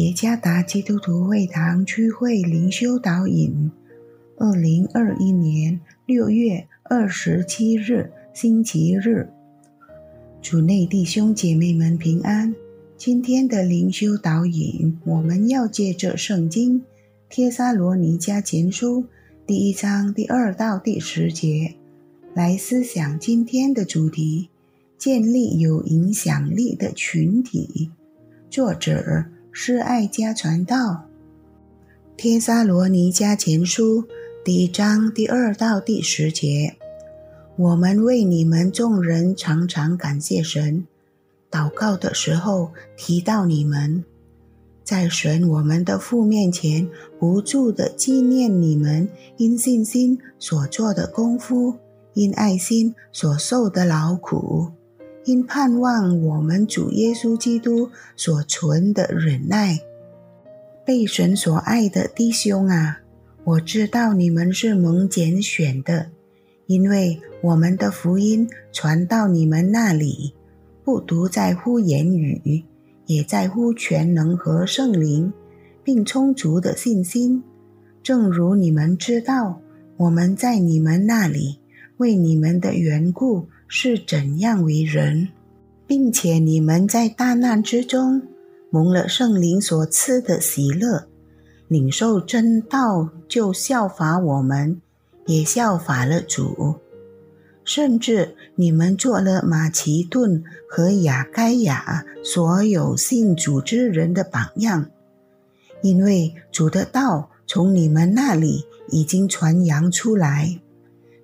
耶加达基督徒会堂区会灵修导引，二零二一年六月二十七日星期日，主内弟兄姐妹们平安。今天的灵修导引，我们要借着圣经《帖撒罗尼迦前书》第一章第二到第十节来思想今天的主题：建立有影响力的群体。作者。是爱家传道，《帖撒罗尼迦前书》第一章第二到第十节，我们为你们众人常常感谢神，祷告的时候提到你们，在神我们的父面前不住的纪念你们因信心所做的功夫，因爱心所受的劳苦。因盼望我们主耶稣基督所存的忍耐，被神所爱的弟兄啊，我知道你们是蒙拣选的，因为我们的福音传到你们那里，不独在乎言语，也在乎全能和圣灵，并充足的信心。正如你们知道，我们在你们那里为你们的缘故。是怎样为人，并且你们在大难之中蒙了圣灵所赐的喜乐，领受真道，就效法我们，也效法了主。甚至你们做了马其顿和雅该亚所有信主之人的榜样，因为主的道从你们那里已经传扬出来。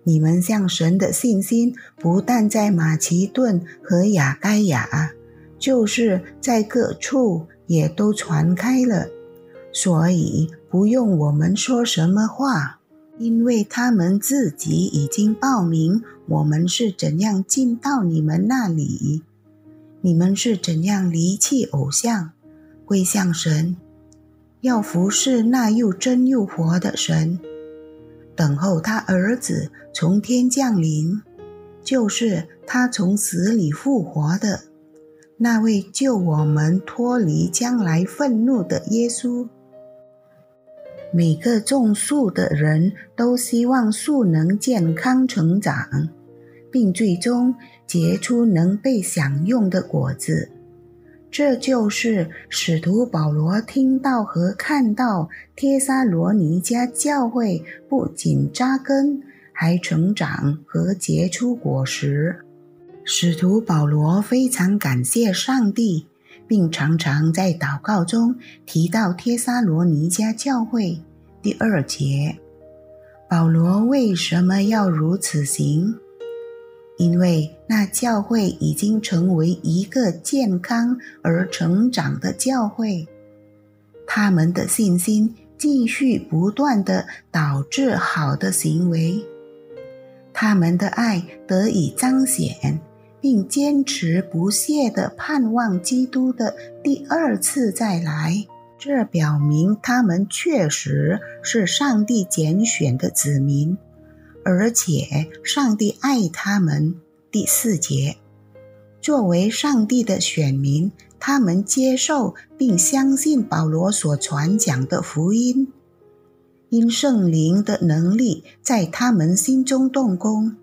你们向神的信心不但在马其顿和雅该亚，就是在各处也都传开了，所以不用我们说什么话，因为他们自己已经报名我们是怎样进到你们那里，你们是怎样离弃偶像，归向神，要服侍那又真又活的神。等候他儿子从天降临，就是他从死里复活的那位救我们脱离将来愤怒的耶稣。每个种树的人都希望树能健康成长，并最终结出能被享用的果子。这就是使徒保罗听到和看到帖撒罗尼迦教会不仅扎根，还成长和结出果实。使徒保罗非常感谢上帝，并常常在祷告中提到帖撒罗尼迦教会。第二节，保罗为什么要如此行？因为那教会已经成为一个健康而成长的教会，他们的信心继续不断的导致好的行为，他们的爱得以彰显，并坚持不懈的盼望基督的第二次再来。这表明他们确实是上帝拣选的子民。而且上帝爱他们。第四节，作为上帝的选民，他们接受并相信保罗所传讲的福音，因圣灵的能力在他们心中动工，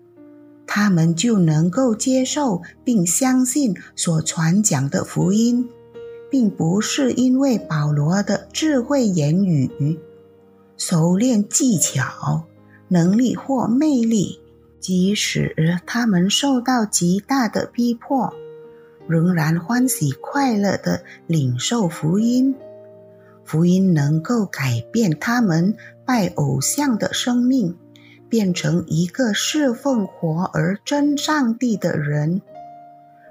他们就能够接受并相信所传讲的福音，并不是因为保罗的智慧言语、熟练技巧。能力或魅力，即使他们受到极大的逼迫，仍然欢喜快乐地领受福音。福音能够改变他们拜偶像的生命，变成一个侍奉活而真上帝的人，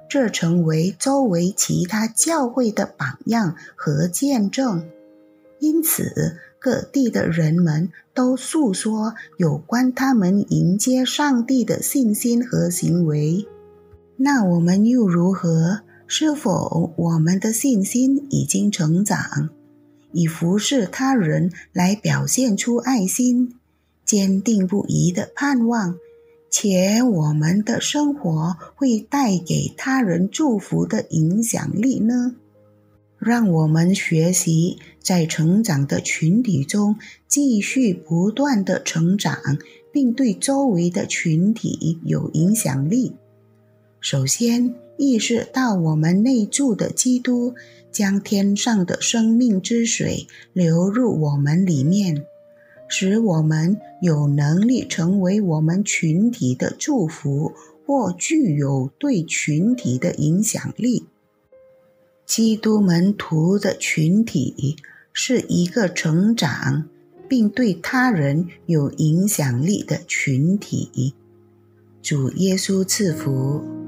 这成为周围其他教会的榜样和见证。因此。各地的人们都诉说有关他们迎接上帝的信心和行为。那我们又如何？是否我们的信心已经成长，以服侍他人来表现出爱心、坚定不移的盼望，且我们的生活会带给他人祝福的影响力呢？让我们学习在成长的群体中继续不断的成长，并对周围的群体有影响力。首先，意识到我们内住的基督将天上的生命之水流入我们里面。使我们有能力成为我们群体的祝福，或具有对群体的影响力。基督门徒的群体是一个成长并对他人有影响力的群体。主耶稣赐福。